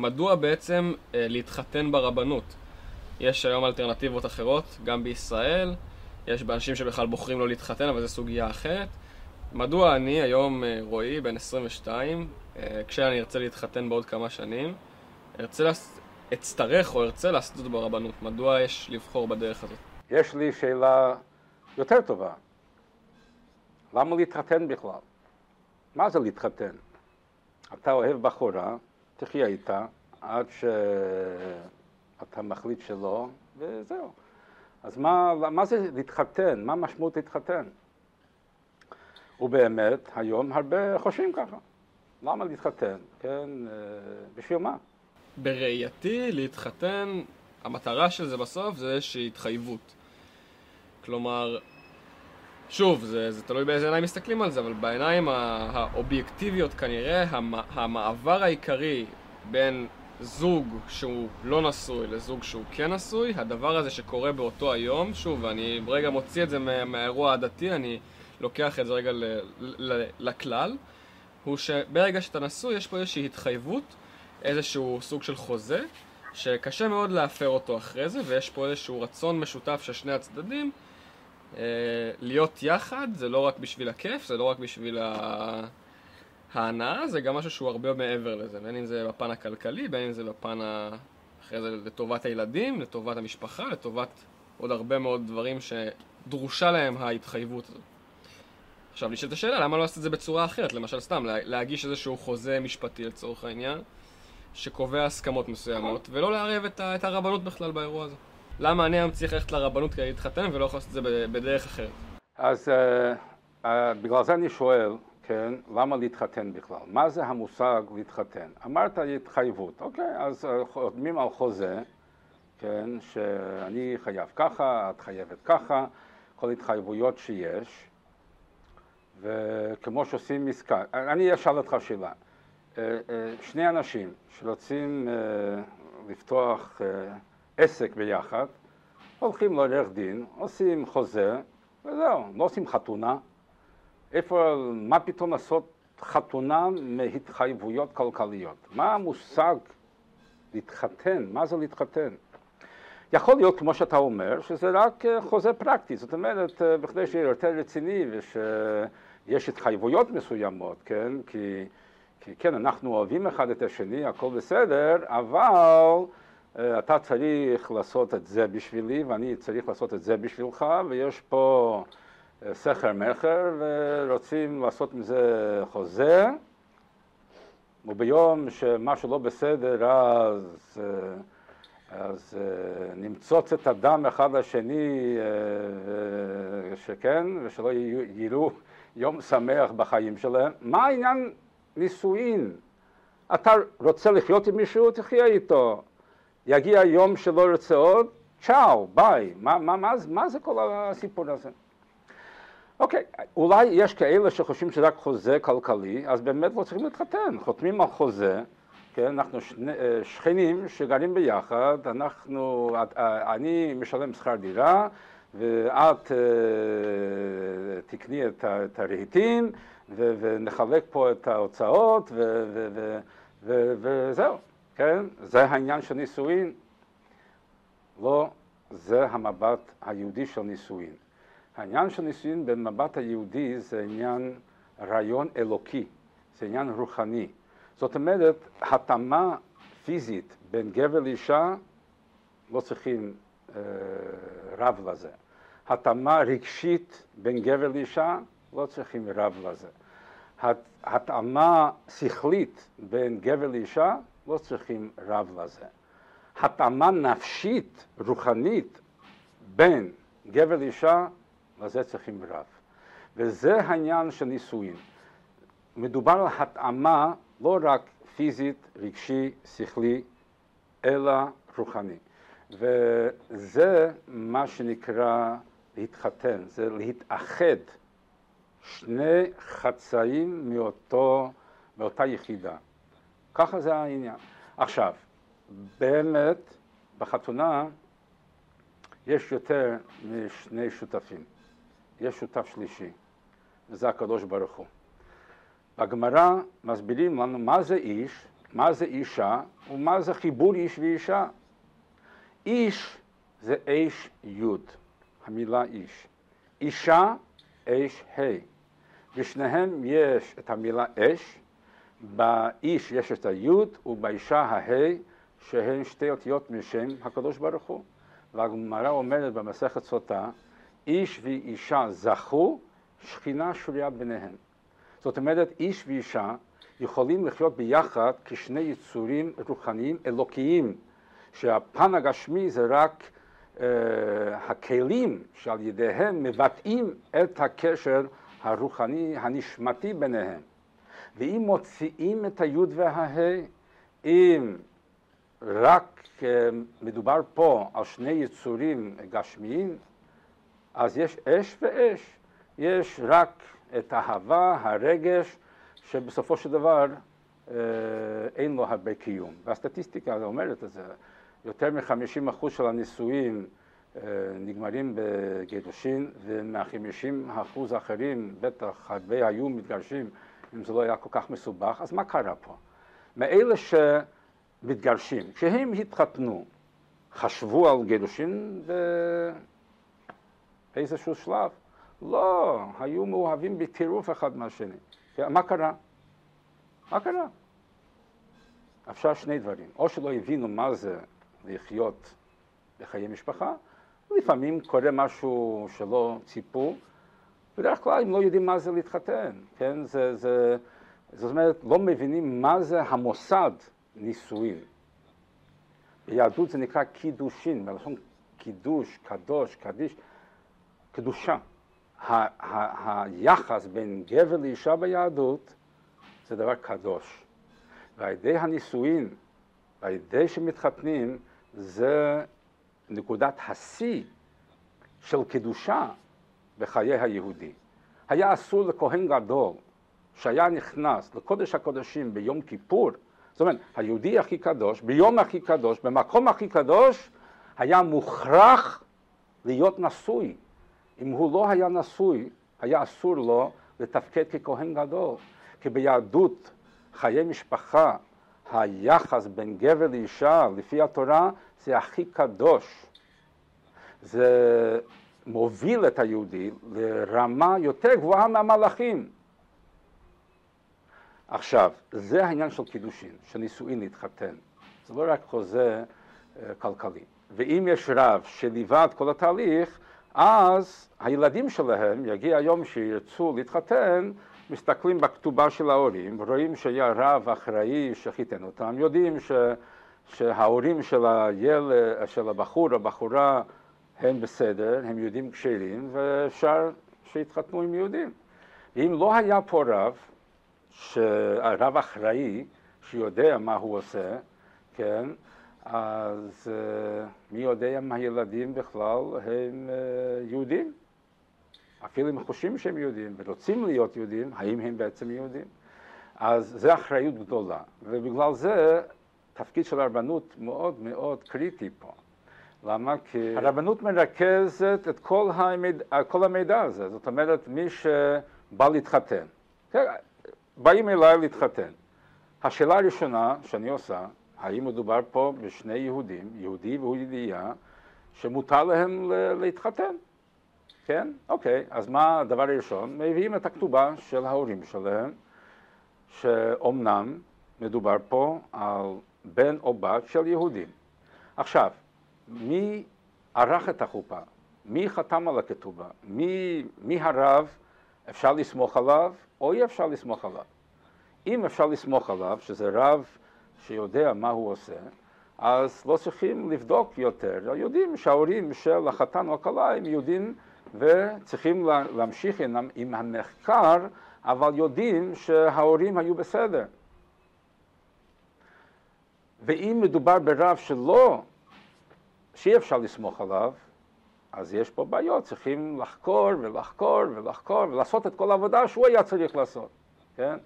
מדוע בעצם אה, להתחתן ברבנות? יש היום אלטרנטיבות אחרות, גם בישראל, יש באנשים שבכלל בוחרים לא להתחתן, אבל זו סוגיה אחרת. מדוע אני היום, אה, רועי, בן 22, אה, כשאני ארצה להתחתן בעוד כמה שנים, ארצה לס... אצטרך או ארצה לעשות את זה ברבנות? מדוע יש לבחור בדרך הזאת? יש לי שאלה יותר טובה. למה להתחתן בכלל? מה זה להתחתן? אתה אוהב בחורה, תחיה איתה עד שאתה מחליט שלא, וזהו. אז מה, מה זה להתחתן? מה המשמעות להתחתן? ובאמת, היום הרבה חושבים ככה. למה להתחתן? כן, אה, בשביל מה? בראייתי, להתחתן, המטרה של זה בסוף זה איזושהי התחייבות. כלומר, שוב, זה, זה תלוי באיזה עיניים מסתכלים על זה, אבל בעיניים האובייקטיביות כנראה, המעבר העיקרי בין זוג שהוא לא נשוי לזוג שהוא כן נשוי, הדבר הזה שקורה באותו היום, שוב, אני רגע מוציא את זה מהאירוע הדתי, אני לוקח את זה רגע ל, ל, לכלל, הוא שברגע שאתה נשוי יש פה איזושהי התחייבות, איזשהו סוג של חוזה, שקשה מאוד להפר אותו אחרי זה, ויש פה איזשהו רצון משותף של שני הצדדים אה, להיות יחד, זה לא רק בשביל הכיף, זה לא רק בשביל ה... ההנאה, זה גם משהו שהוא הרבה מעבר לזה, בין אם זה בפן הכלכלי, בין אם זה בפן ה... אחרי זה לטובת הילדים, לטובת המשפחה, לטובת עוד הרבה מאוד דברים שדרושה להם ההתחייבות הזאת. עכשיו נשאלת השאלה, למה לא לעשות את זה בצורה אחרת? למשל סתם, להגיש איזשהו חוזה משפטי לצורך העניין, שקובע הסכמות מסוימות, ולא לערב את, את הרבנות בכלל באירוע הזה. למה אני היום צריך ללכת לרבנות כדי להתחתן ולא יכול לעשות את זה בדרך אחרת? אז uh, uh, בגלל זה אני שואל, כן, למה להתחתן בכלל? מה זה המושג להתחתן? אמרת התחייבות, אוקיי, אז חותמים על חוזה, כן, שאני חייב ככה, את חייבת ככה, כל התחייבויות שיש, וכמו שעושים עסקה, אני אשאל אותך שאלה, אה, אה, שני אנשים שרוצים אה, לפתוח עסק ביחד, הולכים לעורך דין, עושים חוזה, וזהו, לא עושים חתונה. איפה, מה פתאום לעשות חתונה מהתחייבויות כלכליות? מה המושג להתחתן? מה זה להתחתן? יכול להיות, כמו שאתה אומר, שזה רק חוזה פרקטי, זאת אומרת, בכדי שיהיה יותר רציני ושיש התחייבויות מסוימות, כן? כי כי כן, אנחנו אוהבים אחד את השני, הכל בסדר, אבל uh, אתה צריך לעשות את זה בשבילי ואני צריך לעשות את זה בשבילך, ויש פה סכר מכר ורוצים לעשות מזה חוזה, וביום שמשהו לא בסדר אז, אז נמצוץ את הדם אחד לשני, שכן, ושלא יראו יום שמח בחיים שלהם. מה העניין נישואין. אתה רוצה לחיות עם מישהו, תחיה איתו. יגיע יום שלא רוצה עוד, צ'או, ביי. מה, מה, מה, מה זה כל הסיפור הזה? אוקיי, אולי יש כאלה שחושבים שזה רק חוזה כלכלי, אז באמת לא צריכים להתחתן. חותמים על חוזה, כן, אנחנו שני, אה, שכנים שגרים ביחד, אנחנו, אה, אני משלם שכר דירה, ואת אה, תקני את הרהיטים, ונחלק פה את ההוצאות וזהו, כן? זה העניין של נישואין. לא, זה המבט היהודי של נישואין. העניין של נישואין במבט היהודי זה עניין רעיון אלוקי, זה עניין רוחני. זאת אומרת, התאמה פיזית בין גבר לאישה, לא צריכים אה, רב לזה. התאמה רגשית בין גבר לאישה, לא צריכים רב לזה. התאמה שכלית בין גבר לאישה, לא צריכים רב לזה. התאמה נפשית, רוחנית, בין גבר לאישה, לזה צריכים רב. וזה העניין של נישואין. מדובר על התאמה לא רק פיזית, רגשי, שכלי, אלא רוחני. וזה מה שנקרא להתחתן, זה להתאחד שני חצאים מאותו, מאותה יחידה. ככה זה העניין. עכשיו, באמת, בחתונה יש יותר משני שותפים. יש שותף שלישי, וזה הקדוש ברוך הוא. בגמרא מסבירים לנו מה זה איש, מה זה אישה ומה זה חיבור איש ואישה. איש זה אש י', המילה איש. אישה, אש ה'. בשניהם יש את המילה אש, באיש יש את היוד ובאישה הה' שהן שתי אותיות משם הקדוש ברוך הוא. והגמרא אומרת במסכת סוטה, איש ואישה זכו, שכינה שוריה ביניהם. זאת אומרת, איש ואישה יכולים לחיות ביחד כשני יצורים רוחניים אלוקיים, שהפן הגשמי זה רק uh, הכלים שעל ידיהם מבטאים את הקשר הרוחני הנשמתי ביניהם. ואם מוציאים את היוד וההא, אם רק uh, מדובר פה על שני יצורים גשמיים, אז יש אש ואש. יש רק את האהבה, הרגש, שבסופו של דבר אה, אין לו הרבה קיום. והסטטיסטיקה אומרת את זה, יותר מ-50% של הנישואים אה, נגמרים בגירושין, ומה-50% האחרים בטח הרבה היו מתגרשים אם זה לא היה כל כך מסובך, אז מה קרה פה? מאלה שמתגרשים, כשהם התחתנו, חשבו על גירושין באיזשהו שלב? לא, היו מאוהבים בטירוף אחד מהשני. מה קרה? מה קרה? אפשר שני דברים, או שלא הבינו מה זה לחיות בחיי משפחה, לפעמים קורה משהו שלא ציפו, בדרך כלל הם לא יודעים מה זה להתחתן, כן? זה, זה, זאת אומרת, לא מבינים מה זה המוסד נישואין. ביהדות זה נקרא קידושין, מלשון קידוש, קדוש, קדיש, קדושה. היחס בין גבר לאישה ביהדות זה דבר קדוש. ועל ידי הנישואין, ועל ידי שמתחתנים, זה נקודת השיא של קדושה בחיי היהודי. היה אסור לכהן גדול שהיה נכנס לקודש הקודשים ביום כיפור, זאת אומרת, היהודי הכי קדוש, ביום הכי קדוש, במקום הכי קדוש, היה מוכרח להיות נשוי. אם הוא לא היה נשוי, היה אסור לו לתפקד ככהן גדול. כי ביהדות חיי משפחה, היחס בין גבר לאישה, לפי התורה, זה הכי קדוש. זה מוביל את היהודי לרמה יותר גבוהה מהמלאכים. עכשיו, זה העניין של קידושין, של נישואין להתחתן. זה לא רק חוזה uh, כלכלי. ואם יש רב שליווה את כל התהליך, אז הילדים שלהם, יגיע היום שירצו להתחתן, מסתכלים בכתובה של ההורים, רואים שהיה רב אחראי שחיתן אותם, יודעים ש, שההורים של הילד, של הבחור, הבחורה, הם בסדר, הם יהודים כשרים, ואפשר שיתחתנו עם יהודים. אם לא היה פה רב, רב אחראי, שיודע מה הוא עושה, כן, אז uh, מי יודע אם הילדים בכלל הם uh, יהודים? אפילו אם חושבים שהם יהודים ורוצים להיות יהודים, האם הם בעצם יהודים? אז זו אחריות גדולה, ובגלל זה תפקיד של הרבנות מאוד מאוד קריטי פה. למה? כי הרבנות מרכזת את כל, המידע, כל המידע הזה, זאת אומרת, מי שבא להתחתן, כן, באים אליי להתחתן. השאלה הראשונה שאני עושה, האם מדובר פה בשני יהודים, יהודי ויהודייה, שמותר להם להתחתן? כן? אוקיי, אז מה הדבר הראשון? מביאים את הכתובה של ההורים שלהם, שאומנם מדובר פה על בן או בת של יהודים. עכשיו, מי ערך את החופה? מי חתם על הכתובה? מי, מי הרב? אפשר לסמוך עליו או אי אפשר לסמוך עליו? אם אפשר לסמוך עליו, שזה רב שיודע מה הוא עושה, אז לא צריכים לבדוק יותר. יודעים שההורים של החתן או הכלה הם יהודים וצריכים להמשיך עם, עם המחקר, אבל יודעים שההורים היו בסדר. ואם מדובר ברב שלא, שאי אפשר לסמוך עליו, אז יש פה בעיות, צריכים לחקור ולחקור ולחקור ולעשות את כל העבודה שהוא היה צריך לעשות, כן?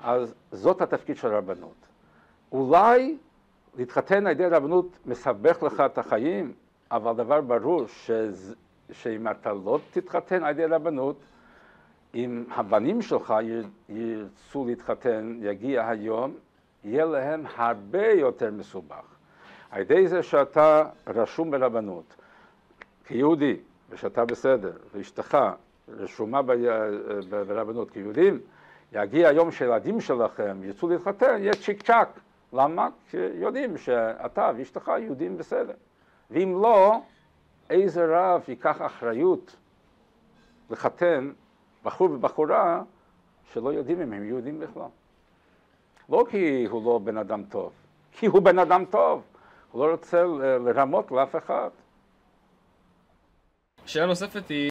אז זאת התפקיד של הרבנות. אולי להתחתן על ידי רבנות מסבך לך את החיים, אבל דבר ברור שזה שאם אתה לא תתחתן על ידי רבנות, אם הבנים שלך ירצו להתחתן, יגיע היום יהיה להם הרבה יותר מסובך. על ידי זה שאתה רשום ברבנות כיהודי, ושאתה בסדר, ואשתך רשומה ברבנות כיהודים, יגיע היום שהילדים שלכם ירצו להתחתן, יהיה צ'יק צ'אק. למה? כי יודעים שאתה ואשתך יהודים בסדר. ואם לא, איזה רב ייקח אחריות לחתן בחור ובחורה שלא יודעים אם הם יהודים בכלל. לא כי הוא לא בן אדם טוב, כי הוא בן אדם טוב, הוא לא רוצה לרמות לאף אחד. שאלה נוספת היא